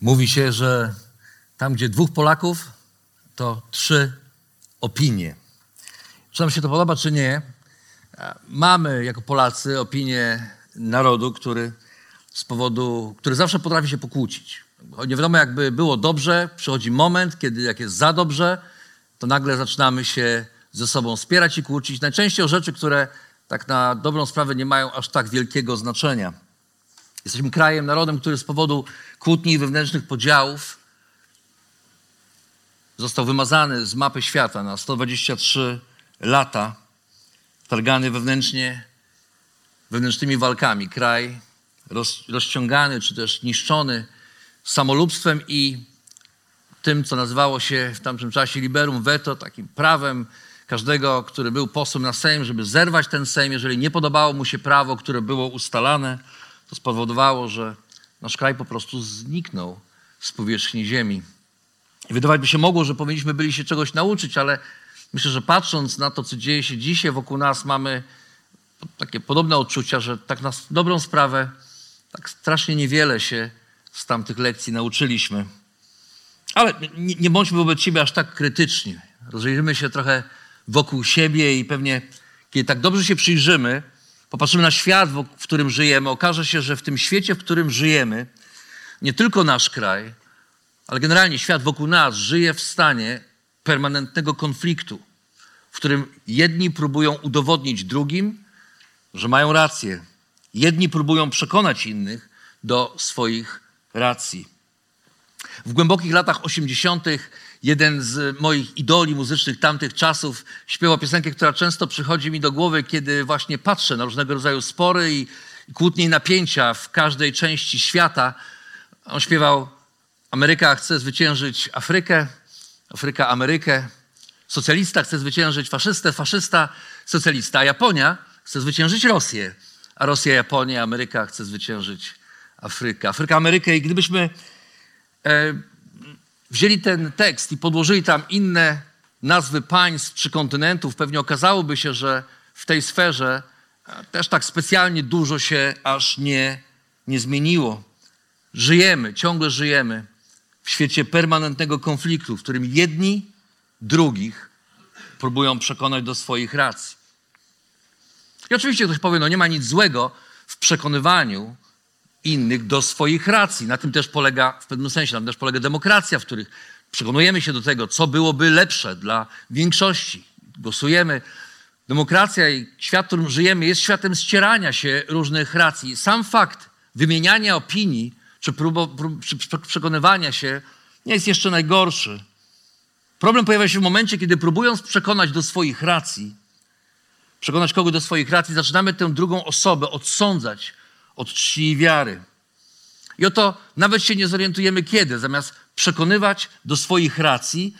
Mówi się, że tam, gdzie dwóch Polaków, to trzy opinie. Czy nam się to podoba, czy nie? Mamy jako Polacy opinię narodu, który z powodu, który zawsze potrafi się pokłócić. Nie wiadomo, jakby było dobrze, przychodzi moment, kiedy jak jest za dobrze, to nagle zaczynamy się ze sobą spierać i kłócić. Najczęściej o rzeczy, które tak na dobrą sprawę nie mają aż tak wielkiego znaczenia. Jesteśmy krajem, narodem, który z powodu kłótni i wewnętrznych podziałów został wymazany z mapy świata na 123 lata, targany wewnętrznie, wewnętrznymi walkami. Kraj roz, rozciągany czy też niszczony samolubstwem i tym, co nazywało się w tamtym czasie liberum veto, takim prawem każdego, który był posłem na Sejm, żeby zerwać ten Sejm, jeżeli nie podobało mu się prawo, które było ustalane to spowodowało, że nasz kraj po prostu zniknął z powierzchni ziemi. Wydawać by się mogło, że powinniśmy byli się czegoś nauczyć, ale myślę, że patrząc na to, co dzieje się dzisiaj wokół nas, mamy takie podobne odczucia, że tak na dobrą sprawę tak strasznie niewiele się z tamtych lekcji nauczyliśmy. Ale nie, nie bądźmy wobec siebie aż tak krytyczni. Rozejrzymy się trochę wokół siebie i pewnie, kiedy tak dobrze się przyjrzymy, popatrzymy na świat, w którym żyjemy, okaże się, że w tym świecie, w którym żyjemy, nie tylko nasz kraj, ale generalnie świat wokół nas żyje w stanie permanentnego konfliktu, w którym jedni próbują udowodnić drugim, że mają rację. Jedni próbują przekonać innych do swoich racji. W głębokich latach 80. jeden z moich idoli muzycznych tamtych czasów śpiewał piosenkę, która często przychodzi mi do głowy, kiedy właśnie patrzę na różnego rodzaju spory i kłótnie i napięcia w każdej części świata. On śpiewał: Ameryka chce zwyciężyć Afrykę, Afryka Amerykę. Socjalista chce zwyciężyć faszystę, faszysta socjalista. A Japonia chce zwyciężyć Rosję, a Rosja Japonię, Ameryka chce zwyciężyć Afrykę. Afryka Amerykę. I gdybyśmy wzięli ten tekst i podłożyli tam inne nazwy państw czy kontynentów, pewnie okazałoby się, że w tej sferze e, też tak specjalnie dużo się aż nie, nie zmieniło. Żyjemy, ciągle żyjemy w świecie permanentnego konfliktu, w którym jedni drugich próbują przekonać do swoich racji. I oczywiście ktoś powie, no nie ma nic złego w przekonywaniu innych do swoich racji. Na tym też polega, w pewnym sensie, na tym też polega demokracja, w których przekonujemy się do tego, co byłoby lepsze dla większości. Głosujemy. Demokracja i świat, w którym żyjemy, jest światem ścierania się różnych racji. Sam fakt wymieniania opinii czy, próbo, prób, czy przekonywania się nie jest jeszcze najgorszy. Problem pojawia się w momencie, kiedy próbując przekonać do swoich racji, przekonać kogoś do swoich racji, zaczynamy tę drugą osobę odsądzać od czci i wiary. I oto nawet się nie zorientujemy kiedy, zamiast przekonywać do swoich racji,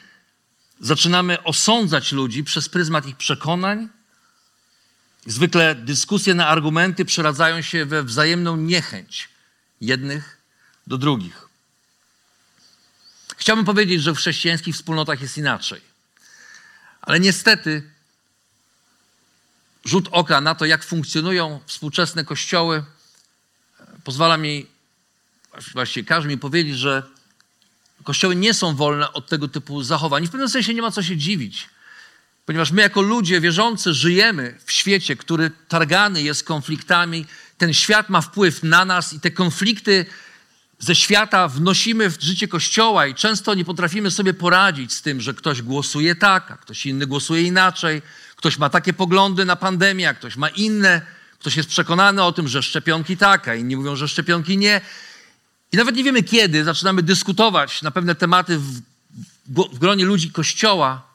zaczynamy osądzać ludzi przez pryzmat ich przekonań. Zwykle dyskusje na argumenty przeradzają się we wzajemną niechęć jednych do drugich. Chciałbym powiedzieć, że w chrześcijańskich wspólnotach jest inaczej. Ale niestety rzut oka na to, jak funkcjonują współczesne kościoły, pozwala mi, właściwie każe mi powiedzieć, że kościoły nie są wolne od tego typu zachowań. I w pewnym sensie nie ma co się dziwić, ponieważ my jako ludzie wierzący żyjemy w świecie, który targany jest konfliktami. Ten świat ma wpływ na nas i te konflikty ze świata wnosimy w życie Kościoła i często nie potrafimy sobie poradzić z tym, że ktoś głosuje tak, a ktoś inny głosuje inaczej, ktoś ma takie poglądy na pandemię, a ktoś ma inne. Ktoś jest przekonany o tym, że szczepionki tak, a inni mówią, że szczepionki nie. I nawet nie wiemy kiedy zaczynamy dyskutować na pewne tematy w, w gronie ludzi Kościoła,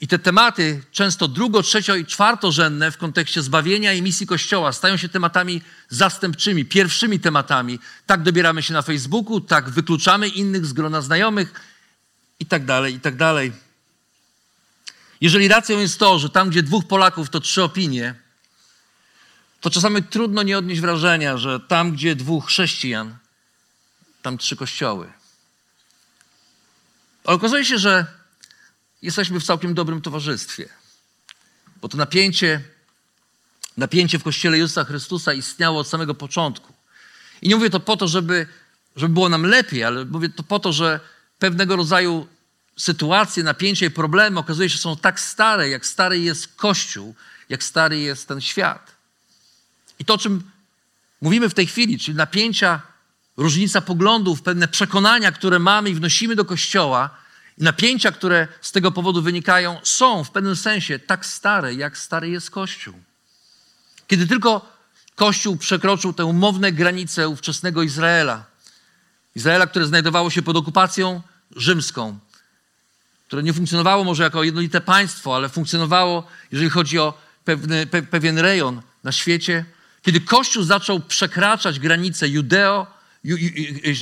I te tematy, często drugo, trzecio i czwartorzędne w kontekście zbawienia i misji Kościoła, stają się tematami zastępczymi, pierwszymi tematami. Tak dobieramy się na Facebooku, tak wykluczamy innych z grona znajomych i tak dalej, i tak dalej. Jeżeli racją jest to, że tam, gdzie dwóch Polaków, to trzy opinie, to czasami trudno nie odnieść wrażenia, że tam, gdzie dwóch chrześcijan, tam trzy kościoły. Ale okazuje się, że jesteśmy w całkiem dobrym towarzystwie. Bo to napięcie, napięcie w Kościele Jezusa Chrystusa istniało od samego początku. I nie mówię to po to, żeby, żeby było nam lepiej, ale mówię to po to, że pewnego rodzaju sytuacje, napięcia i problemy okazuje się są tak stare, jak stary jest Kościół, jak stary jest ten świat. I to, o czym mówimy w tej chwili, czyli napięcia, różnica poglądów, pewne przekonania, które mamy i wnosimy do Kościoła, i napięcia, które z tego powodu wynikają, są w pewnym sensie tak stare, jak stary jest Kościół. Kiedy tylko Kościół przekroczył te umowne granice ówczesnego Izraela, Izraela, które znajdowało się pod okupacją rzymską, które nie funkcjonowało może jako jednolite państwo, ale funkcjonowało, jeżeli chodzi o pewny, pe, pewien rejon na świecie, kiedy Kościół zaczął przekraczać granice Judeo, ju, ju,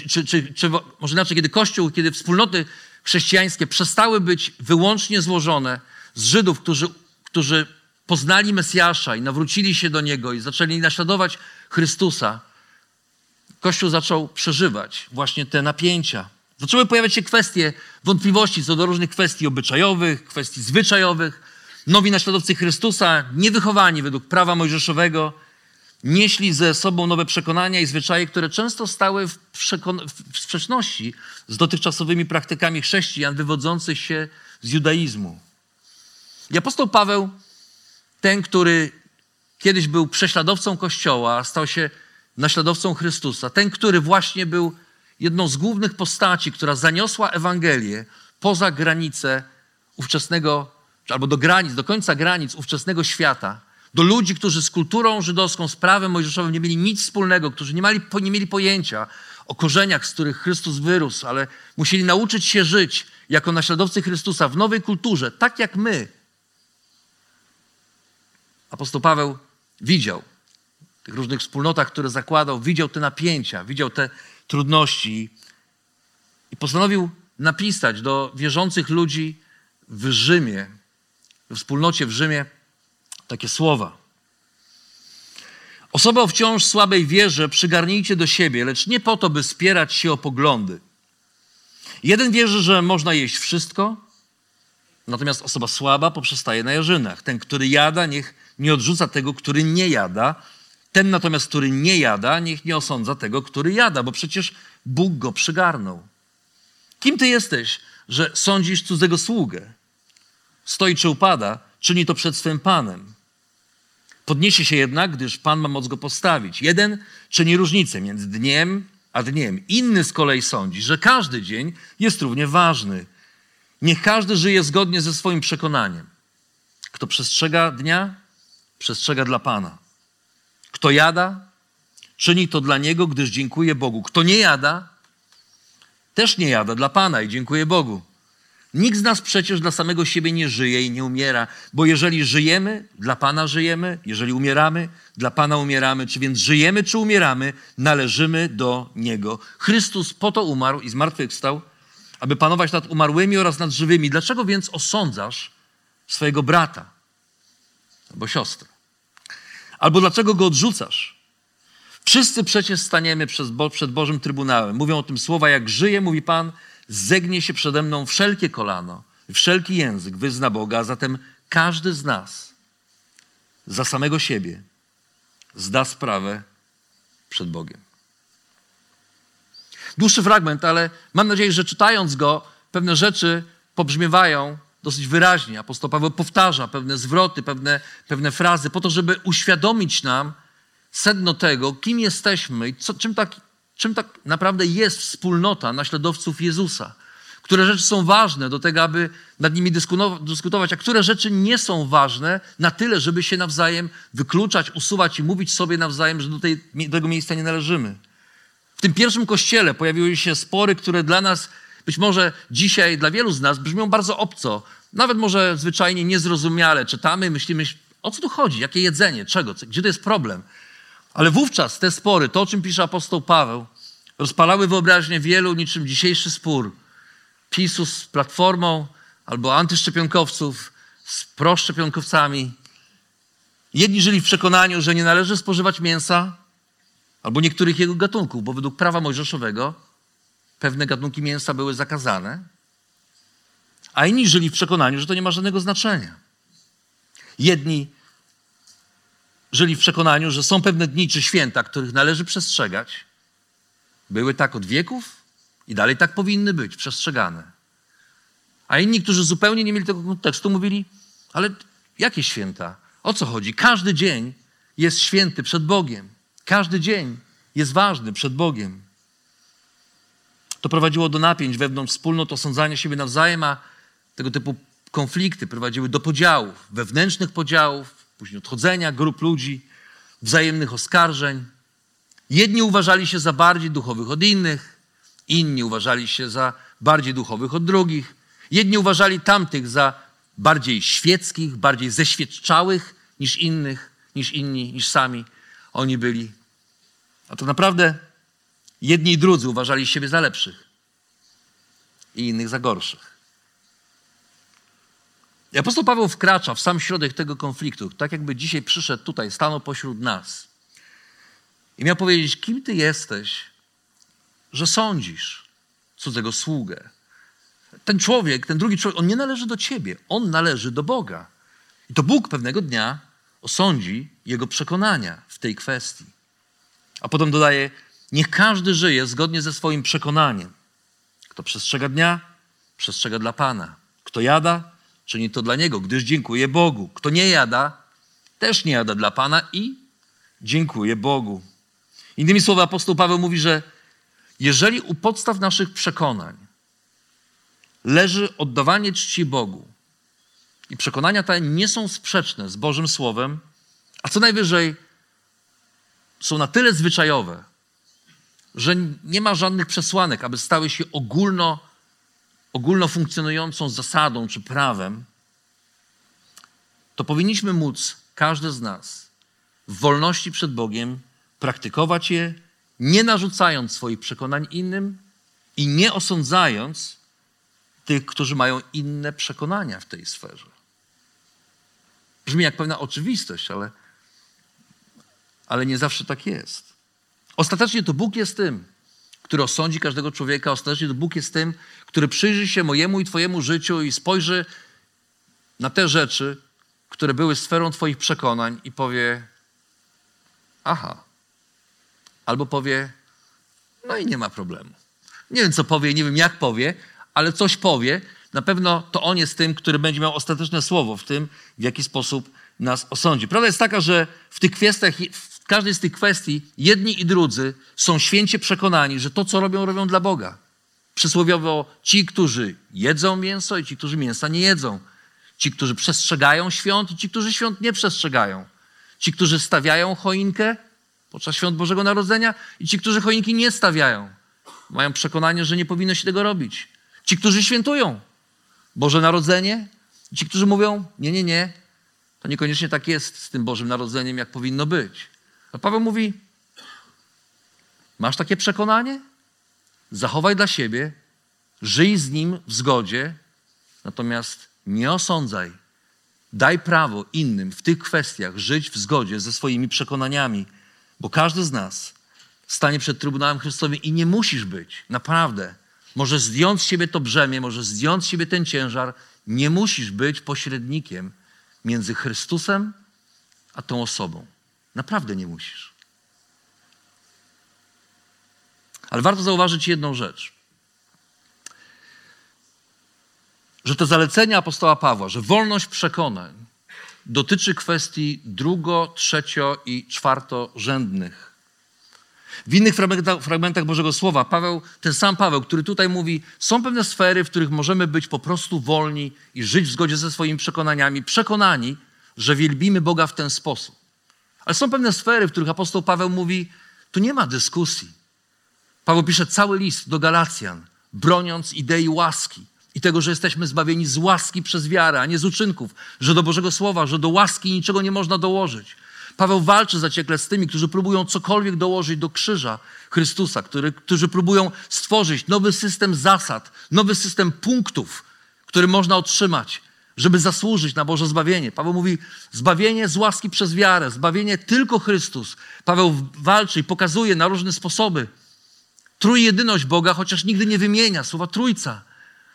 czy, czy, czy może inaczej, kiedy Kościół, kiedy wspólnoty chrześcijańskie przestały być wyłącznie złożone z Żydów, którzy, którzy poznali Mesjasza i nawrócili się do Niego i zaczęli naśladować Chrystusa, Kościół zaczął przeżywać właśnie te napięcia. Zaczęły pojawiać się kwestie, wątpliwości co do różnych kwestii obyczajowych, kwestii zwyczajowych. Nowi naśladowcy Chrystusa, niewychowani według prawa mojżeszowego, nieśli ze sobą nowe przekonania i zwyczaje, które często stały w, w sprzeczności z dotychczasowymi praktykami chrześcijan wywodzących się z judaizmu. I apostoł Paweł, ten, który kiedyś był prześladowcą Kościoła, stał się naśladowcą Chrystusa, ten, który właśnie był jedną z głównych postaci, która zaniosła Ewangelię poza granice ówczesnego, albo do granic, do końca granic ówczesnego świata, do ludzi, którzy z kulturą żydowską, z prawem mojżeszowym nie mieli nic wspólnego, którzy nie mieli, nie mieli pojęcia o korzeniach, z których Chrystus wyrósł, ale musieli nauczyć się żyć jako naśladowcy Chrystusa w nowej kulturze, tak jak my. Apostoł Paweł widział w tych różnych wspólnotach, które zakładał, widział te napięcia, widział te trudności i postanowił napisać do wierzących ludzi w Rzymie, w wspólnocie w Rzymie, takie słowa. Osobę wciąż słabej wierze przygarnijcie do siebie, lecz nie po to, by spierać się o poglądy. Jeden wierzy, że można jeść wszystko, natomiast osoba słaba poprzestaje na jarzynach. Ten, który jada, niech nie odrzuca tego, który nie jada. Ten natomiast, który nie jada, niech nie osądza tego, który jada, bo przecież Bóg go przygarnął. Kim ty jesteś, że sądzisz cudzego sługę? Stoi czy upada, czyni to przed swym Panem. Podniesie się jednak, gdyż Pan ma moc go postawić. Jeden czyni różnicę między dniem a dniem. Inny z kolei sądzi, że każdy dzień jest równie ważny. Niech każdy żyje zgodnie ze swoim przekonaniem. Kto przestrzega dnia, przestrzega dla Pana. Kto jada, czyni to dla Niego, gdyż dziękuję Bogu. Kto nie jada, też nie jada dla Pana i dziękuję Bogu. Nikt z nas przecież dla samego siebie nie żyje i nie umiera, bo jeżeli żyjemy, dla Pana żyjemy, jeżeli umieramy, dla Pana umieramy, czy więc żyjemy, czy umieramy, należymy do Niego. Chrystus po to umarł i zmartwychwstał, aby panować nad umarłymi oraz nad żywymi. Dlaczego więc osądzasz swojego brata albo siostrę? Albo dlaczego go odrzucasz? Wszyscy przecież staniemy przed Bożym Trybunałem. Mówią o tym słowa, jak żyje, mówi Pan, zegnie się przede mną wszelkie kolano, wszelki język wyzna Boga, a zatem każdy z nas za samego siebie zda sprawę przed Bogiem. Dłuższy fragment, ale mam nadzieję, że czytając go, pewne rzeczy pobrzmiewają dosyć wyraźnie. Apostoł Paweł powtarza pewne zwroty, pewne, pewne frazy, po to, żeby uświadomić nam sedno tego, kim jesteśmy i co, czym tak czym tak naprawdę jest wspólnota naśladowców Jezusa. Które rzeczy są ważne do tego, aby nad nimi dyskutować, a które rzeczy nie są ważne na tyle, żeby się nawzajem wykluczać, usuwać i mówić sobie nawzajem, że do, tej, do tego miejsca nie należymy. W tym pierwszym kościele pojawiły się spory, które dla nas być może dzisiaj dla wielu z nas brzmią bardzo obco, nawet może zwyczajnie niezrozumiale. Czytamy, myślimy, o co tu chodzi, jakie jedzenie, czego, gdzie to jest problem. Ale wówczas te spory, to o czym pisze apostoł Paweł, rozpalały wyobraźnię wielu niczym dzisiejszy spór PiSu z Platformą albo antyszczepionkowców z proszczepionkowcami. Jedni żyli w przekonaniu, że nie należy spożywać mięsa albo niektórych jego gatunków, bo według prawa mojżeszowego pewne gatunki mięsa były zakazane, a inni żyli w przekonaniu, że to nie ma żadnego znaczenia. Jedni żyli w przekonaniu, że są pewne dni czy święta, których należy przestrzegać. Były tak od wieków i dalej tak powinny być przestrzegane. A inni, którzy zupełnie nie mieli tego kontekstu, mówili: Ale jakie święta? O co chodzi? Każdy dzień jest święty przed Bogiem. Każdy dzień jest ważny przed Bogiem. To prowadziło do napięć wewnątrz wspólnot, osądzania siebie nawzajem, a tego typu konflikty prowadziły do podziałów, wewnętrznych podziałów, później odchodzenia grup ludzi, wzajemnych oskarżeń. Jedni uważali się za bardziej duchowych od innych, inni uważali się za bardziej duchowych od drugich. Jedni uważali tamtych za bardziej świeckich, bardziej zeświadczałych niż innych, niż inni, niż sami oni byli. A to naprawdę jedni i drudzy uważali siebie za lepszych i innych za gorszych. I apostoł Paweł wkracza w sam środek tego konfliktu, tak jakby dzisiaj przyszedł tutaj, stanął pośród nas. I miał powiedzieć, kim ty jesteś, że sądzisz cudzego sługę. Ten człowiek, ten drugi człowiek, on nie należy do ciebie, on należy do Boga. I to Bóg pewnego dnia osądzi jego przekonania w tej kwestii. A potem dodaje, niech każdy żyje zgodnie ze swoim przekonaniem. Kto przestrzega dnia, przestrzega dla Pana. Kto jada, czyni to dla Niego, gdyż dziękuję Bogu. Kto nie jada, też nie jada dla Pana i dziękuję Bogu. Innymi słowy, apostoł Paweł mówi, że jeżeli u podstaw naszych przekonań leży oddawanie czci Bogu i przekonania te nie są sprzeczne z Bożym Słowem, a co najwyżej są na tyle zwyczajowe, że nie ma żadnych przesłanek, aby stały się ogólno, ogólno funkcjonującą zasadą czy prawem, to powinniśmy móc, każdy z nas, w wolności przed Bogiem praktykować je, nie narzucając swoich przekonań innym i nie osądzając tych, którzy mają inne przekonania w tej sferze. Brzmi jak pewna oczywistość, ale, ale nie zawsze tak jest. Ostatecznie to Bóg jest tym, który osądzi każdego człowieka. Ostatecznie to Bóg jest tym, który przyjrzy się mojemu i Twojemu życiu i spojrzy na te rzeczy, które były sferą Twoich przekonań i powie: Aha. Albo powie: No i nie ma problemu. Nie wiem, co powie, nie wiem, jak powie, ale coś powie. Na pewno to on jest tym, który będzie miał ostateczne słowo w tym, w jaki sposób nas osądzi. Prawda jest taka, że w tych kwestiach, w każdej z tych kwestii, jedni i drudzy są święcie przekonani, że to, co robią, robią dla Boga. Przysłowiowo ci, którzy jedzą mięso i ci, którzy mięsa nie jedzą. Ci, którzy przestrzegają świąt i ci, którzy świąt nie przestrzegają. Ci, którzy stawiają choinkę podczas świąt Bożego Narodzenia i ci, którzy choinki nie stawiają. Mają przekonanie, że nie powinno się tego robić. Ci, którzy świętują Boże Narodzenie i ci, którzy mówią, nie, nie, nie, to niekoniecznie tak jest z tym Bożym Narodzeniem, jak powinno być. A Paweł mówi, masz takie przekonanie? Zachowaj dla siebie, żyj z nim w zgodzie, natomiast nie osądzaj. Daj prawo innym w tych kwestiach żyć w zgodzie ze swoimi przekonaniami, bo każdy z nas stanie przed Trybunałem Chrystowym i nie musisz być, naprawdę. Możesz zdjąć z siebie to brzemię, możesz zdjąć z siebie ten ciężar. Nie musisz być pośrednikiem między Chrystusem a tą osobą. Naprawdę nie musisz. Ale warto zauważyć jedną rzecz. Że te zalecenia apostoła Pawła, że wolność przekonań dotyczy kwestii drugo, trzecio i czwartorzędnych. W innych fragmentach, fragmentach, Bożego Słowa Paweł, ten sam Paweł, który tutaj mówi, są pewne sfery, w których możemy być po prostu wolni i żyć w zgodzie ze swoimi przekonaniami, przekonani, że wielbimy Boga w ten sposób. Ale są pewne sfery, w których apostoł Paweł mówi, tu nie ma dyskusji. Paweł pisze cały list do Galacjan. broniąc idei łaski i tego, że jesteśmy zbawieni z łaski przez wiarę, a nie z uczynków, że do Bożego Słowa, że do łaski niczego nie można dołożyć. Paweł walczy zaciekle z tymi, którzy próbują cokolwiek dołożyć do krzyża Chrystusa, który, którzy próbują stworzyć nowy system zasad, nowy system punktów, który można otrzymać, żeby zasłużyć na Boże zbawienie. Paweł mówi: zbawienie z łaski przez wiarę, zbawienie tylko Chrystus. Paweł walczy i pokazuje na różne sposoby trójjedyność Boga, chociaż nigdy nie wymienia słowa Trójca,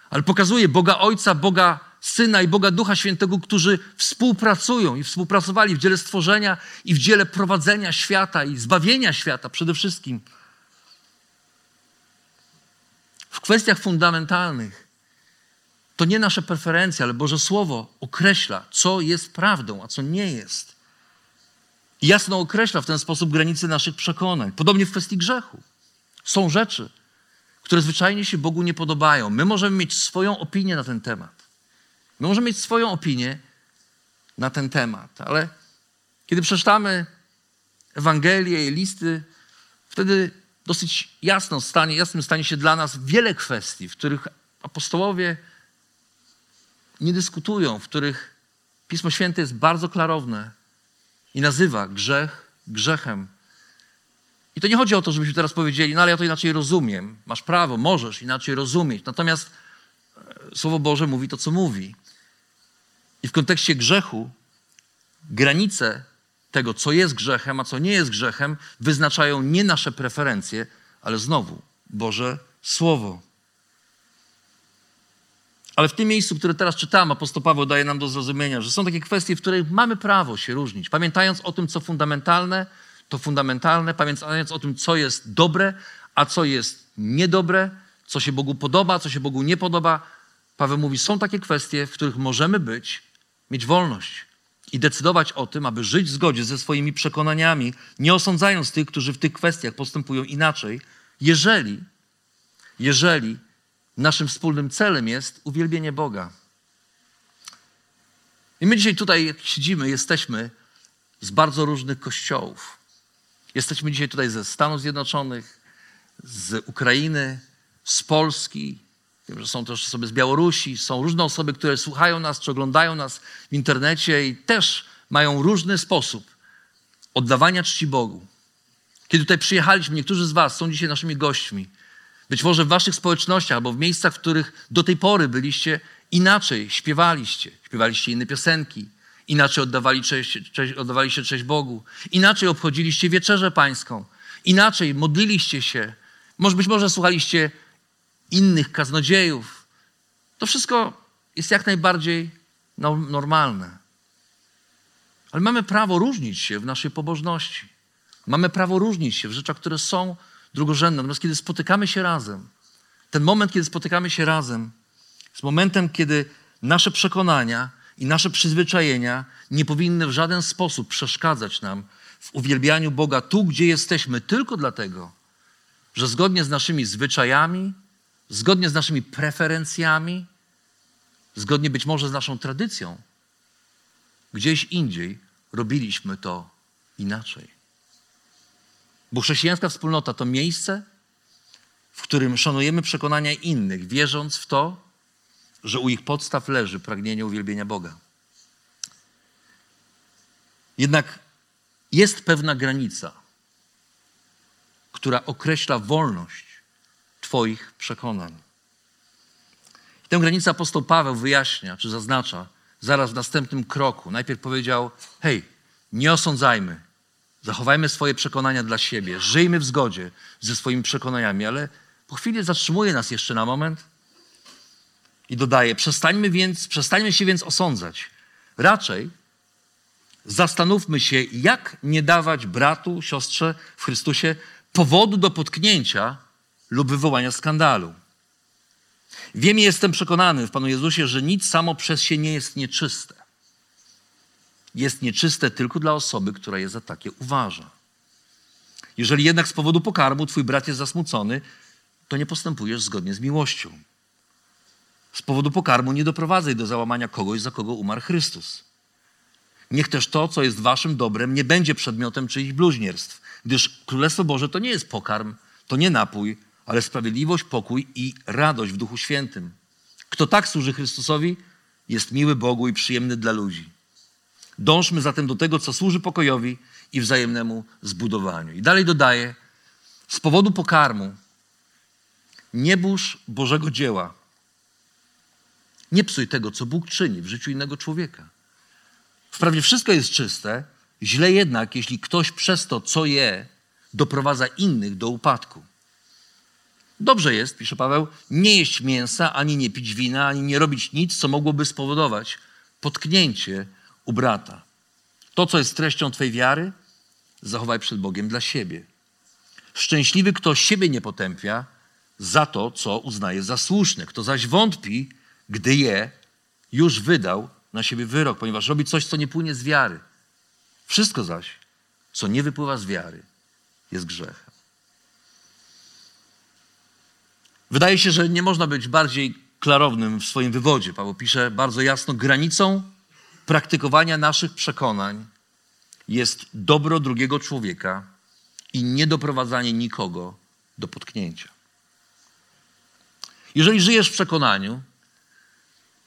ale pokazuje Boga Ojca, Boga Syna i Boga Ducha Świętego, którzy współpracują i współpracowali w dziele stworzenia i w dziele prowadzenia świata i zbawienia świata przede wszystkim. W kwestiach fundamentalnych to nie nasze preferencje, ale Boże Słowo określa, co jest prawdą, a co nie jest. I jasno określa w ten sposób granice naszych przekonań. Podobnie w kwestii grzechu. Są rzeczy, które zwyczajnie się Bogu nie podobają. My możemy mieć swoją opinię na ten temat. My możemy mieć swoją opinię na ten temat, ale kiedy przeczytamy Ewangelię i listy, wtedy dosyć jasno stanie, jasnym stanie się dla nas wiele kwestii, w których apostołowie nie dyskutują, w których Pismo Święte jest bardzo klarowne i nazywa grzech grzechem. I to nie chodzi o to, żebyśmy teraz powiedzieli, no ale ja to inaczej rozumiem. Masz prawo, możesz inaczej rozumieć. Natomiast e, Słowo Boże mówi to, co mówi. I w kontekście grzechu granice tego, co jest grzechem, a co nie jest grzechem, wyznaczają nie nasze preferencje, ale znowu Boże Słowo. Ale w tym miejscu, które teraz czytamy, apostoł Paweł daje nam do zrozumienia, że są takie kwestie, w których mamy prawo się różnić. Pamiętając o tym, co fundamentalne, to fundamentalne, pamiętając o tym, co jest dobre, a co jest niedobre, co się Bogu podoba, co się Bogu nie podoba. Paweł mówi, są takie kwestie, w których możemy być, mieć wolność i decydować o tym, aby żyć w zgodzie ze swoimi przekonaniami, nie osądzając tych, którzy w tych kwestiach postępują inaczej, jeżeli, jeżeli naszym wspólnym celem jest uwielbienie Boga. I my dzisiaj tutaj, jak siedzimy, jesteśmy z bardzo różnych kościołów. Jesteśmy dzisiaj tutaj ze Stanów Zjednoczonych, z Ukrainy, z Polski. Wiem, że są też osoby z Białorusi, są różne osoby, które słuchają nas czy oglądają nas w internecie i też mają różny sposób oddawania czci Bogu. Kiedy tutaj przyjechaliśmy, niektórzy z Was są dzisiaj naszymi gośćmi. Być może w Waszych społecznościach albo w miejscach, w których do tej pory byliście, inaczej śpiewaliście. Śpiewaliście inne piosenki, inaczej oddawali cześć, cześć, oddawaliście cześć Bogu, inaczej obchodziliście wieczerzę pańską, inaczej modliliście się. Może być może słuchaliście innych kaznodziejów. To wszystko jest jak najbardziej normalne. Ale mamy prawo różnić się w naszej pobożności. Mamy prawo różnić się w rzeczach, które są drugorzędne. Natomiast kiedy spotykamy się razem, ten moment, kiedy spotykamy się razem, jest momentem, kiedy nasze przekonania i nasze przyzwyczajenia nie powinny w żaden sposób przeszkadzać nam w uwielbianiu Boga tu, gdzie jesteśmy, tylko dlatego, że zgodnie z naszymi zwyczajami, zgodnie z naszymi preferencjami, zgodnie być może z naszą tradycją, gdzieś indziej robiliśmy to inaczej. Bo chrześcijańska wspólnota to miejsce, w którym szanujemy przekonania innych, wierząc w to, że u ich podstaw leży pragnienie uwielbienia Boga. Jednak jest pewna granica, która określa wolność Twoich przekonań. I tę granicę apostoł Paweł wyjaśnia, czy zaznacza zaraz w następnym kroku. Najpierw powiedział: Hej, nie osądzajmy, zachowajmy swoje przekonania dla siebie, żyjmy w zgodzie ze swoimi przekonaniami, ale po chwili zatrzymuje nas jeszcze na moment i dodaje: przestańmy, więc, przestańmy się więc osądzać. Raczej zastanówmy się, jak nie dawać bratu, siostrze w Chrystusie powodu do potknięcia lub wywołania skandalu. Wiem i jestem przekonany w Panu Jezusie, że nic samo przez się nie jest nieczyste. Jest nieczyste tylko dla osoby, która je za takie uważa. Jeżeli jednak z powodu pokarmu twój brat jest zasmucony, to nie postępujesz zgodnie z miłością. Z powodu pokarmu nie doprowadzaj do załamania kogoś, za kogo umarł Chrystus. Niech też to, co jest waszym dobrem, nie będzie przedmiotem czyichś bluźnierstw, gdyż Królestwo Boże to nie jest pokarm, to nie napój, ale sprawiedliwość, pokój i radość w Duchu Świętym. Kto tak służy Chrystusowi, jest miły Bogu i przyjemny dla ludzi. Dążmy zatem do tego, co służy pokojowi i wzajemnemu zbudowaniu. I dalej dodaje, z powodu pokarmu nie burz Bożego dzieła. Nie psuj tego, co Bóg czyni w życiu innego człowieka. Wprawdzie wszystko jest czyste, źle jednak, jeśli ktoś przez to, co je, doprowadza innych do upadku. Dobrze jest, pisze Paweł, nie jeść mięsa, ani nie pić wina, ani nie robić nic, co mogłoby spowodować potknięcie u brata. To, co jest treścią Twojej wiary, zachowaj przed Bogiem dla siebie. Szczęśliwy, kto siebie nie potępia za to, co uznaje za słuszne. Kto zaś wątpi, gdy je, już wydał na siebie wyrok, ponieważ robi coś, co nie płynie z wiary. Wszystko zaś, co nie wypływa z wiary, jest grzechem. Wydaje się, że nie można być bardziej klarownym w swoim wywodzie. Paweł pisze bardzo jasno: granicą praktykowania naszych przekonań jest dobro drugiego człowieka i niedoprowadzanie nikogo do potknięcia. Jeżeli żyjesz w przekonaniu,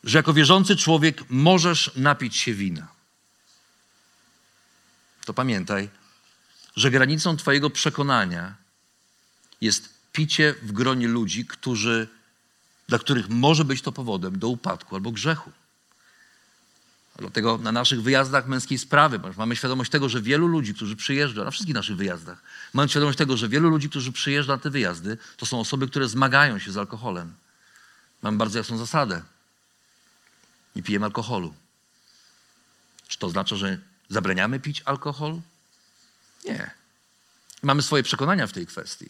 że jako wierzący człowiek możesz napić się wina, to pamiętaj, że granicą Twojego przekonania jest picie w gronie ludzi, którzy, dla których może być to powodem do upadku albo grzechu. Dlatego na naszych wyjazdach męskiej sprawy mamy świadomość tego, że wielu ludzi, którzy przyjeżdża, na wszystkich naszych wyjazdach, mamy świadomość tego, że wielu ludzi, którzy przyjeżdża na te wyjazdy, to są osoby, które zmagają się z alkoholem. Mamy bardzo jasną zasadę. Nie pijemy alkoholu. Czy to oznacza, że zabraniamy pić alkohol? Nie. Mamy swoje przekonania w tej kwestii.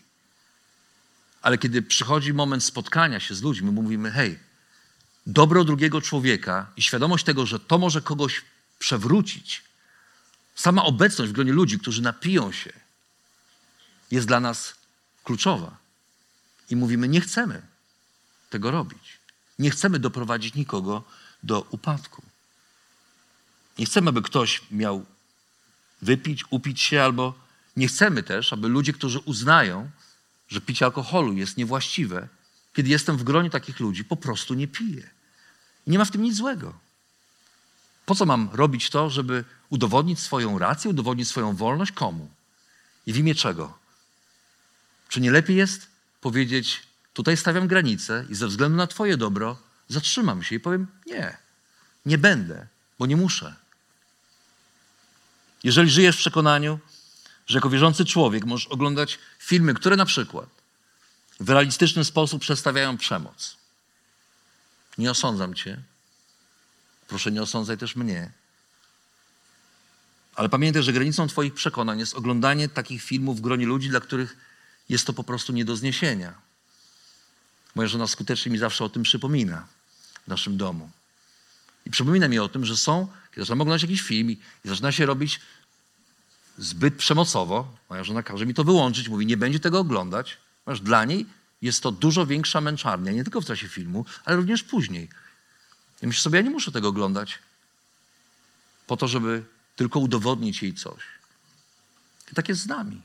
Ale kiedy przychodzi moment spotkania się z ludźmi, mówimy: hej, dobro drugiego człowieka i świadomość tego, że to może kogoś przewrócić, sama obecność w gronie ludzi, którzy napiją się, jest dla nas kluczowa. I mówimy: nie chcemy tego robić. Nie chcemy doprowadzić nikogo do upadku. Nie chcemy, aby ktoś miał wypić, upić się, albo nie chcemy też, aby ludzie, którzy uznają, że picie alkoholu jest niewłaściwe, kiedy jestem w gronie takich ludzi, po prostu nie piję. Nie ma w tym nic złego. Po co mam robić to, żeby udowodnić swoją rację, udowodnić swoją wolność komu? I w imię czego? Czy nie lepiej jest powiedzieć, tutaj stawiam granicę i ze względu na Twoje dobro zatrzymam się i powiem, nie, nie będę, bo nie muszę. Jeżeli żyjesz w przekonaniu, że jako wierzący człowiek możesz oglądać filmy, które na przykład w realistyczny sposób przedstawiają przemoc. Nie osądzam cię. Proszę, nie osądzaj też mnie. Ale pamiętaj, że granicą Twoich przekonań jest oglądanie takich filmów w gronie ludzi, dla których jest to po prostu nie do zniesienia. Moja żona skutecznie mi zawsze o tym przypomina w naszym domu. I przypomina mi o tym, że są, kiedy zaczynam oglądać jakiś film i zaczyna się robić zbyt przemocowo, moja żona każe mi to wyłączyć, mówi, nie będzie tego oglądać, ponieważ dla niej jest to dużo większa męczarnia, nie tylko w czasie filmu, ale również później. I myślę sobie, ja nie muszę tego oglądać po to, żeby tylko udowodnić jej coś. I tak jest z nami.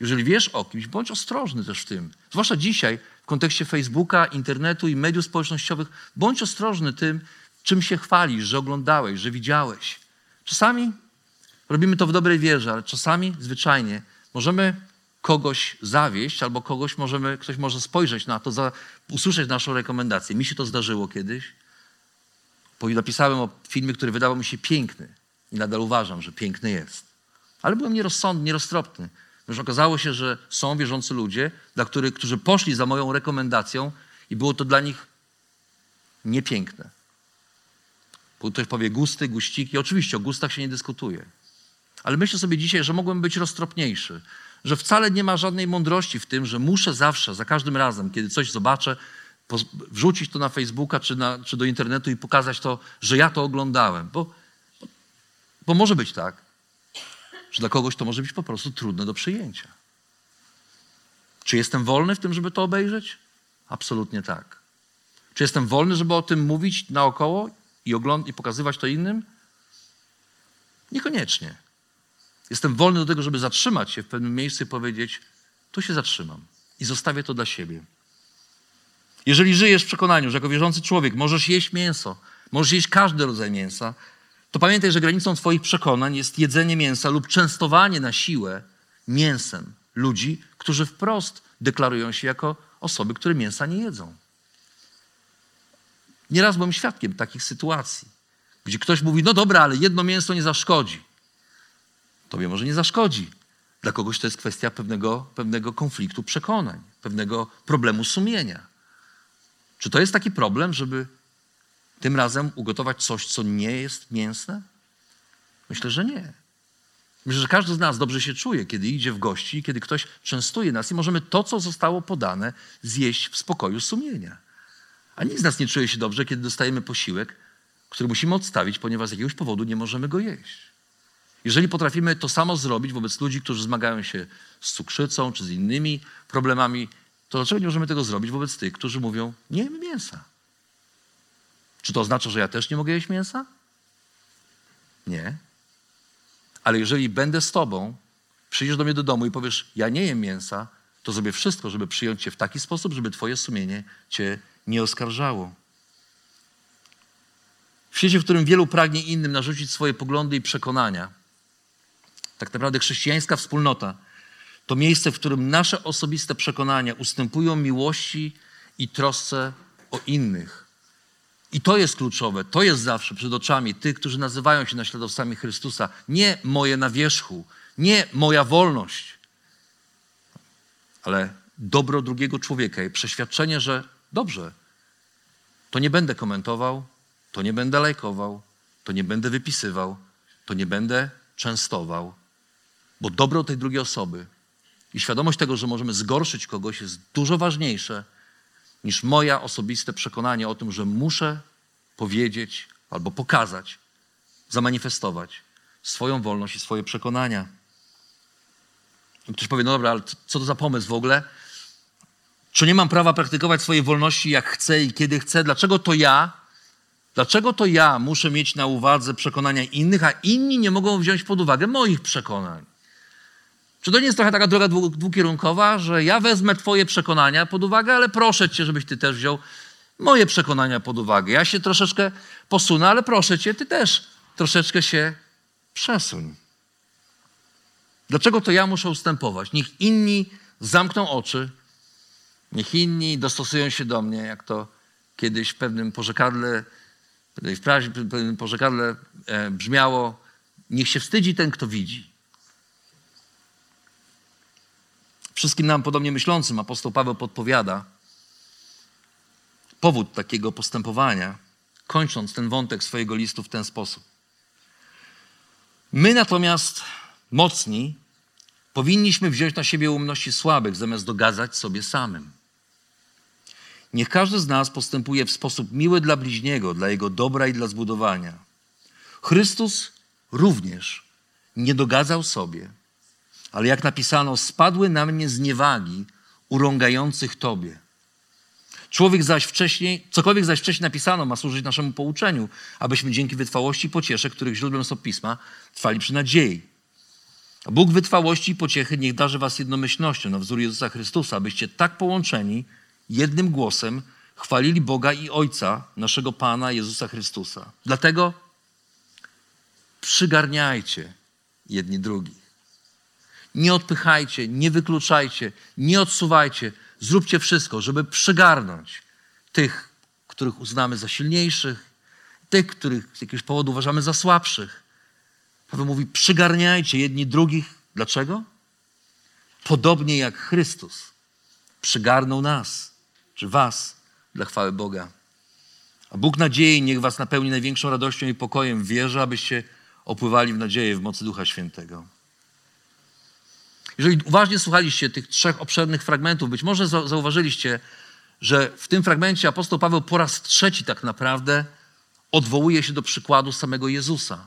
Jeżeli wiesz o kimś, bądź ostrożny też w tym. Zwłaszcza dzisiaj, w kontekście Facebooka, internetu i mediów społecznościowych, bądź ostrożny tym, czym się chwalisz, że oglądałeś, że widziałeś. Czasami robimy to w dobrej wierze, ale czasami zwyczajnie możemy kogoś zawieść, albo kogoś możemy, ktoś może spojrzeć na to, za, usłyszeć naszą rekomendację. Mi się to zdarzyło kiedyś. Napisałem o filmie, który wydawał mi się piękny i nadal uważam, że piękny jest. Ale byłem nierozsądny, nieroztropny. Już okazało się, że są wierzący ludzie, dla których, którzy poszli za moją rekomendacją i było to dla nich niepiękne. Bo ktoś powie gusty, guściki. Oczywiście o gustach się nie dyskutuje. Ale myślę sobie dzisiaj, że mogłem być roztropniejszy. Że wcale nie ma żadnej mądrości w tym, że muszę zawsze, za każdym razem, kiedy coś zobaczę, wrzucić to na Facebooka czy, na, czy do internetu i pokazać to, że ja to oglądałem. Bo, bo, może być tak, że dla kogoś to może być po prostu trudne do przyjęcia. Czy jestem wolny w tym, żeby to obejrzeć? Absolutnie tak. Czy jestem wolny, żeby o tym mówić naokoło i, ogląd- i pokazywać to innym? Niekoniecznie. Jestem wolny do tego, żeby zatrzymać się w pewnym miejscu i powiedzieć: Tu się zatrzymam. i zostawię to dla siebie. Jeżeli żyjesz w przekonaniu, że jako wierzący człowiek możesz jeść mięso, możesz jeść każdy rodzaj mięsa, to pamiętaj, że granicą Twoich przekonań jest jedzenie mięsa lub częstowanie na siłę mięsem ludzi, którzy wprost deklarują się jako osoby, które mięsa nie jedzą. Nieraz byłem świadkiem takich sytuacji, gdzie ktoś mówi: No dobra, ale jedno mięso nie zaszkodzi. Tobie może nie zaszkodzi. Dla kogoś to jest kwestia pewnego, pewnego konfliktu przekonań, pewnego problemu sumienia. Czy to jest taki problem, żeby tym razem ugotować coś, co nie jest mięsne? Myślę, że nie. Myślę, że każdy z nas dobrze się czuje, kiedy idzie w gości, kiedy ktoś częstuje nas i możemy to, co zostało podane, zjeść w spokoju sumienia. A nikt z nas nie czuje się dobrze, kiedy dostajemy posiłek, który musimy odstawić, ponieważ z jakiegoś powodu nie możemy go jeść. Jeżeli potrafimy to samo zrobić wobec ludzi, którzy zmagają się z cukrzycą czy z innymi problemami, to dlaczego nie możemy tego zrobić wobec tych, którzy mówią, nie jemy mięsa? Czy to oznacza, że ja też nie mogę jeść mięsa? Nie. Ale jeżeli będę z tobą, przyjdziesz do mnie do domu i powiesz, ja nie jem mięsa, to zrobię wszystko, żeby przyjąć cię w taki sposób, żeby twoje sumienie cię nie oskarżało. W świecie, w którym wielu pragnie innym narzucić swoje poglądy i przekonania, tak naprawdę chrześcijańska wspólnota to miejsce, w którym nasze osobiste przekonania ustępują miłości i trosce o innych. I to jest kluczowe, to jest zawsze przed oczami tych, którzy nazywają się naśladowcami Chrystusa. Nie moje na wierzchu, nie moja wolność, ale dobro drugiego człowieka i przeświadczenie, że dobrze, to nie będę komentował, to nie będę lajkował, to nie będę wypisywał, to nie będę częstował, bo dobro tej drugiej osoby i świadomość tego, że możemy zgorszyć kogoś, jest dużo ważniejsze niż moje osobiste przekonanie o tym, że muszę powiedzieć albo pokazać, zamanifestować swoją wolność i swoje przekonania. Ktoś powie, no dobra, ale co to za pomysł w ogóle? Czy nie mam prawa praktykować swojej wolności jak chcę i kiedy chcę? Dlaczego to ja? Dlaczego to ja muszę mieć na uwadze przekonania innych, a inni nie mogą wziąć pod uwagę moich przekonań? Czy to nie jest trochę taka droga dwukierunkowa, że ja wezmę Twoje przekonania pod uwagę, ale proszę Cię, żebyś Ty też wziął moje przekonania pod uwagę. Ja się troszeczkę posunę, ale proszę Cię, Ty też troszeczkę się przesuń. Dlaczego to ja muszę ustępować? Niech inni zamkną oczy, niech inni dostosują się do mnie, jak to kiedyś w pewnym pożekadle, w pewnym pożekadle e, brzmiało, niech się wstydzi ten, kto widzi. Wszystkim nam podobnie myślącym apostoł Paweł podpowiada powód takiego postępowania, kończąc ten wątek swojego listu w ten sposób. My natomiast mocni powinniśmy wziąć na siebie umności słabych, zamiast dogadzać sobie samym. Niech każdy z nas postępuje w sposób miły dla bliźniego, dla jego dobra i dla zbudowania. Chrystus również nie dogadzał sobie, ale jak napisano, spadły na mnie zniewagi urągających Tobie. Człowiek zaś wcześniej, cokolwiek zaś wcześniej napisano, ma służyć naszemu pouczeniu, abyśmy dzięki wytrwałości i pociesze, których źródłem są pisma, trwali przy nadziei. Bóg wytrwałości i pociechy niech darzy was jednomyślnością na wzór Jezusa Chrystusa, abyście tak połączeni jednym głosem chwalili Boga i Ojca naszego Pana Jezusa Chrystusa. Dlatego przygarniajcie jedni drugich. Nie odpychajcie, nie wykluczajcie, nie odsuwajcie. Zróbcie wszystko, żeby przygarnąć tych, których uznamy za silniejszych, tych, których z jakiegoś powodu uważamy za słabszych. Paweł mówi: przygarniajcie jedni drugich. Dlaczego? Podobnie jak Chrystus przygarnął nas, czy was, dla chwały Boga. A Bóg nadziei niech was napełni największą radością i pokojem w wierze, abyście opływali w nadzieję w mocy Ducha Świętego. Jeżeli uważnie słuchaliście tych trzech obszernych fragmentów, być może zauważyliście, że w tym fragmencie apostoł Paweł po raz trzeci tak naprawdę odwołuje się do przykładu samego Jezusa.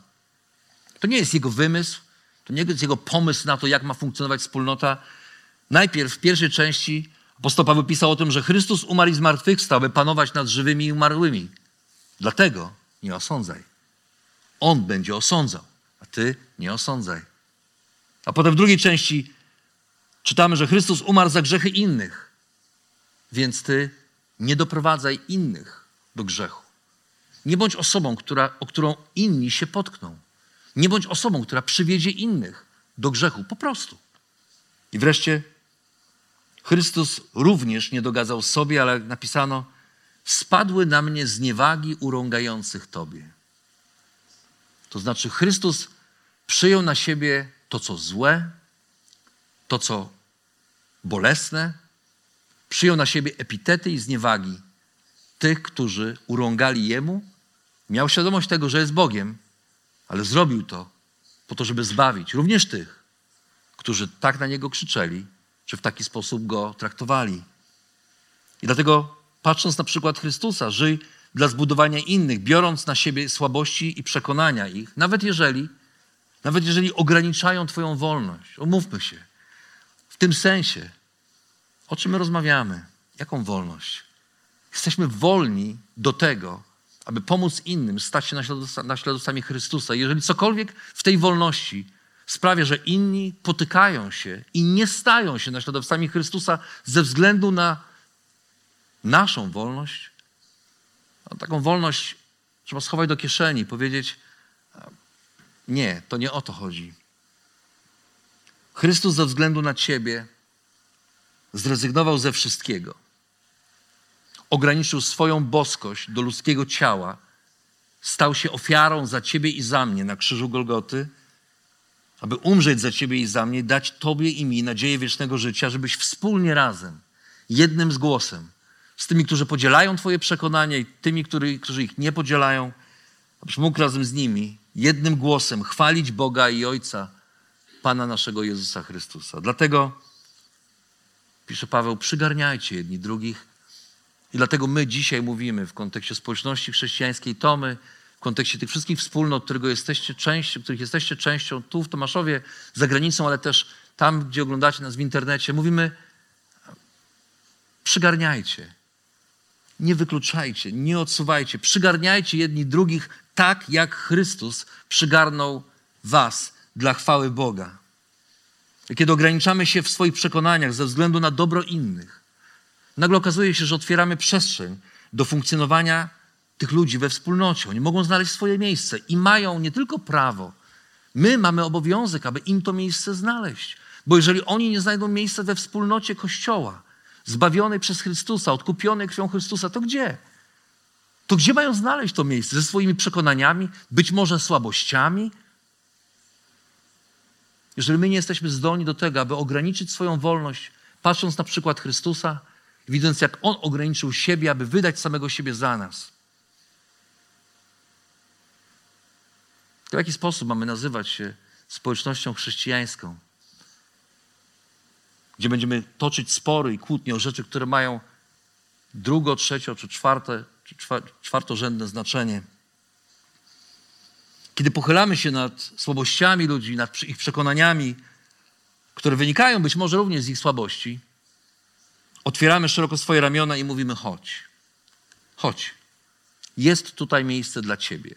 To nie jest jego wymysł, to nie jest jego pomysł na to, jak ma funkcjonować wspólnota. Najpierw w pierwszej części apostoł Paweł pisał o tym, że Chrystus umarł i zmartwychwstał, by panować nad żywymi i umarłymi. Dlatego nie osądzaj. On będzie osądzał, a ty nie osądzaj. A potem w drugiej części czytamy, że Chrystus umarł za grzechy innych, więc ty nie doprowadzaj innych do grzechu. Nie bądź osobą, która, o którą inni się potkną. Nie bądź osobą, która przywiedzie innych do grzechu. Po prostu. I wreszcie Chrystus również nie dogadzał sobie, ale napisano, spadły na mnie zniewagi urągających Tobie. To znaczy, Chrystus przyjął na siebie to, co złe, to, co bolesne, przyjął na siebie epitety i zniewagi tych, którzy urągali Jemu. Miał świadomość tego, że jest Bogiem, ale zrobił to po to, żeby zbawić również tych, którzy tak na Niego krzyczeli, czy w taki sposób Go traktowali. I dlatego, patrząc na przykład Chrystusa, żyj dla zbudowania innych, biorąc na siebie słabości i przekonania ich, nawet jeżeli, nawet jeżeli ograniczają Twoją wolność. Omówmy się. Tym sensie, o czym my rozmawiamy? Jaką wolność? Jesteśmy wolni do tego, aby pomóc innym, stać się naśladowcami Chrystusa. Jeżeli cokolwiek w tej wolności sprawia, że inni potykają się i nie stają się naśladowcami Chrystusa ze względu na naszą wolność, no, taką wolność trzeba schować do kieszeni powiedzieć: Nie, to nie o to chodzi. Chrystus ze względu na Ciebie zrezygnował ze wszystkiego. Ograniczył swoją boskość do ludzkiego ciała, stał się ofiarą za Ciebie i za mnie na krzyżu Golgoty, aby umrzeć za Ciebie i za mnie, dać Tobie i mi nadzieję wiecznego życia, żebyś wspólnie razem, jednym z głosem, z tymi, którzy podzielają Twoje przekonania i tymi, którzy, którzy ich nie podzielają, abyś mógł razem z nimi jednym głosem chwalić Boga i Ojca, Pana naszego Jezusa Chrystusa. Dlatego, pisze Paweł, przygarniajcie jedni drugich. I dlatego my dzisiaj mówimy w kontekście społeczności chrześcijańskiej Tomy, w kontekście tych wszystkich wspólnot, którego jesteście częścią, których jesteście częścią tu w Tomaszowie, za granicą, ale też tam, gdzie oglądacie nas w internecie, mówimy przygarniajcie nie wykluczajcie, nie odsuwajcie, przygarniajcie jedni drugich tak, jak Chrystus przygarnął was dla chwały Boga. Kiedy ograniczamy się w swoich przekonaniach ze względu na dobro innych, nagle okazuje się, że otwieramy przestrzeń do funkcjonowania tych ludzi we wspólnocie. Oni mogą znaleźć swoje miejsce i mają nie tylko prawo, my mamy obowiązek, aby im to miejsce znaleźć. Bo jeżeli oni nie znajdą miejsca we wspólnocie Kościoła, zbawionej przez Chrystusa, odkupionej krwią Chrystusa, to gdzie? To gdzie mają znaleźć to miejsce? Ze swoimi przekonaniami, być może słabościami? Jeżeli my nie jesteśmy zdolni do tego, aby ograniczyć swoją wolność, patrząc na przykład Chrystusa, widząc jak On ograniczył siebie, aby wydać samego siebie za nas, to w jaki sposób mamy nazywać się społecznością chrześcijańską? gdzie będziemy toczyć spory i kłótnie o rzeczy, które mają drugo, trzecio czy czwarte, czy czwartorzędne znaczenie. Kiedy pochylamy się nad słabościami ludzi, nad ich przekonaniami, które wynikają być może również z ich słabości, otwieramy szeroko swoje ramiona i mówimy: chodź, chodź. Jest tutaj miejsce dla Ciebie.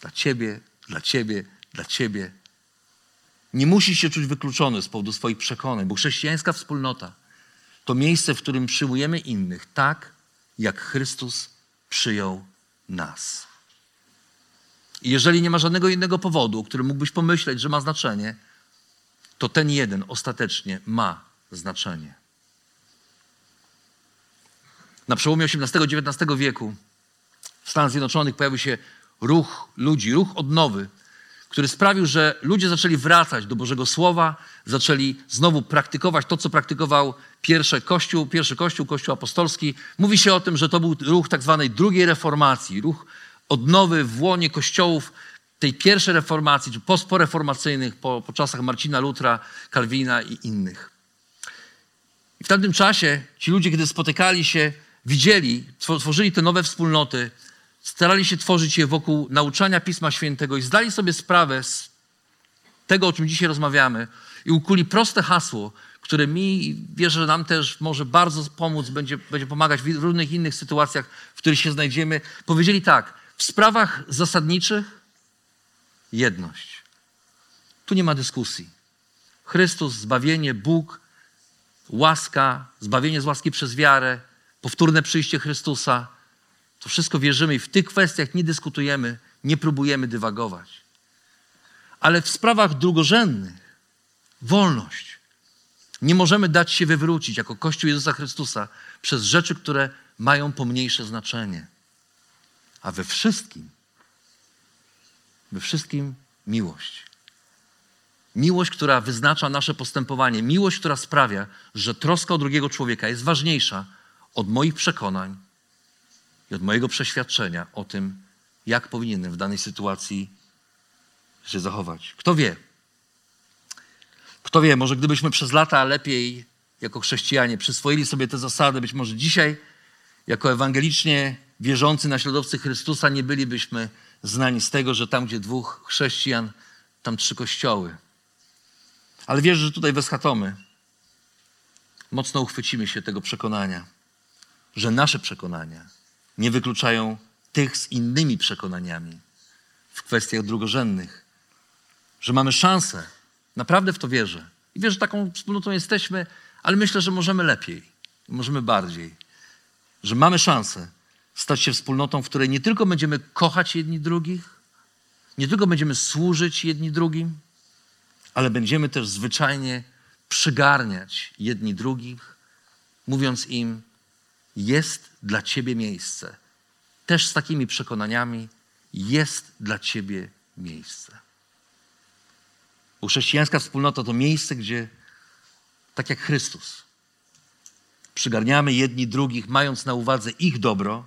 Dla Ciebie, dla Ciebie, dla Ciebie, nie musisz się czuć wykluczony z powodu swoich przekonań, bo chrześcijańska wspólnota to miejsce, w którym przyjmujemy innych tak, jak Chrystus przyjął nas. I jeżeli nie ma żadnego innego powodu, o którym mógłbyś pomyśleć, że ma znaczenie, to ten jeden ostatecznie ma znaczenie. Na przełomie XVIII-XIX wieku w Stanach Zjednoczonych pojawił się ruch ludzi, ruch odnowy, który sprawił, że ludzie zaczęli wracać do Bożego Słowa, zaczęli znowu praktykować to, co praktykował pierwszy Kościół, pierwszy Kościół, Kościół apostolski. Mówi się o tym, że to był ruch tak zwanej drugiej reformacji, ruch odnowy w łonie kościołów tej pierwszej reformacji, czy postporeformacyjnych po, po czasach Marcina Lutra, Kalwina i innych. I w tamtym czasie ci ludzie, kiedy spotykali się, widzieli, tworzyli te nowe wspólnoty, starali się tworzyć je wokół nauczania Pisma Świętego i zdali sobie sprawę z tego, o czym dzisiaj rozmawiamy i ukuli proste hasło, które mi, wierzę, że nam też może bardzo pomóc, będzie, będzie pomagać w różnych innych sytuacjach, w których się znajdziemy. Powiedzieli tak, w sprawach zasadniczych jedność. Tu nie ma dyskusji. Chrystus, zbawienie, Bóg łaska, zbawienie z łaski przez wiarę, powtórne przyjście Chrystusa. To wszystko wierzymy i w tych kwestiach nie dyskutujemy, nie próbujemy dywagować. Ale w sprawach drugorzędnych, wolność. Nie możemy dać się wywrócić jako Kościół Jezusa Chrystusa przez rzeczy, które mają pomniejsze znaczenie. A we wszystkim, we wszystkim miłość. Miłość, która wyznacza nasze postępowanie, miłość, która sprawia, że troska o drugiego człowieka jest ważniejsza od moich przekonań i od mojego przeświadczenia o tym, jak powinienem w danej sytuacji się zachować. Kto wie? Kto wie, może gdybyśmy przez lata lepiej jako chrześcijanie przyswoili sobie te zasady, być może dzisiaj jako ewangelicznie wierzący naśladowcy Chrystusa nie bylibyśmy znani z tego, że tam, gdzie dwóch chrześcijan, tam trzy kościoły. Ale wierzę, że tutaj w mocno uchwycimy się tego przekonania, że nasze przekonania nie wykluczają tych z innymi przekonaniami w kwestiach drugorzędnych, że mamy szansę, naprawdę w to wierzę. I wierzę, że taką wspólnotą jesteśmy, ale myślę, że możemy lepiej, możemy bardziej, że mamy szansę stać się wspólnotą, w której nie tylko będziemy kochać jedni drugich, nie tylko będziemy służyć jedni drugim, ale będziemy też zwyczajnie przygarniać jedni drugich, mówiąc im: Jest dla Ciebie miejsce. Też z takimi przekonaniami jest dla Ciebie miejsce. Bo chrześcijańska wspólnota to miejsce, gdzie, tak jak Chrystus, przygarniamy jedni drugich, mając na uwadze ich dobro,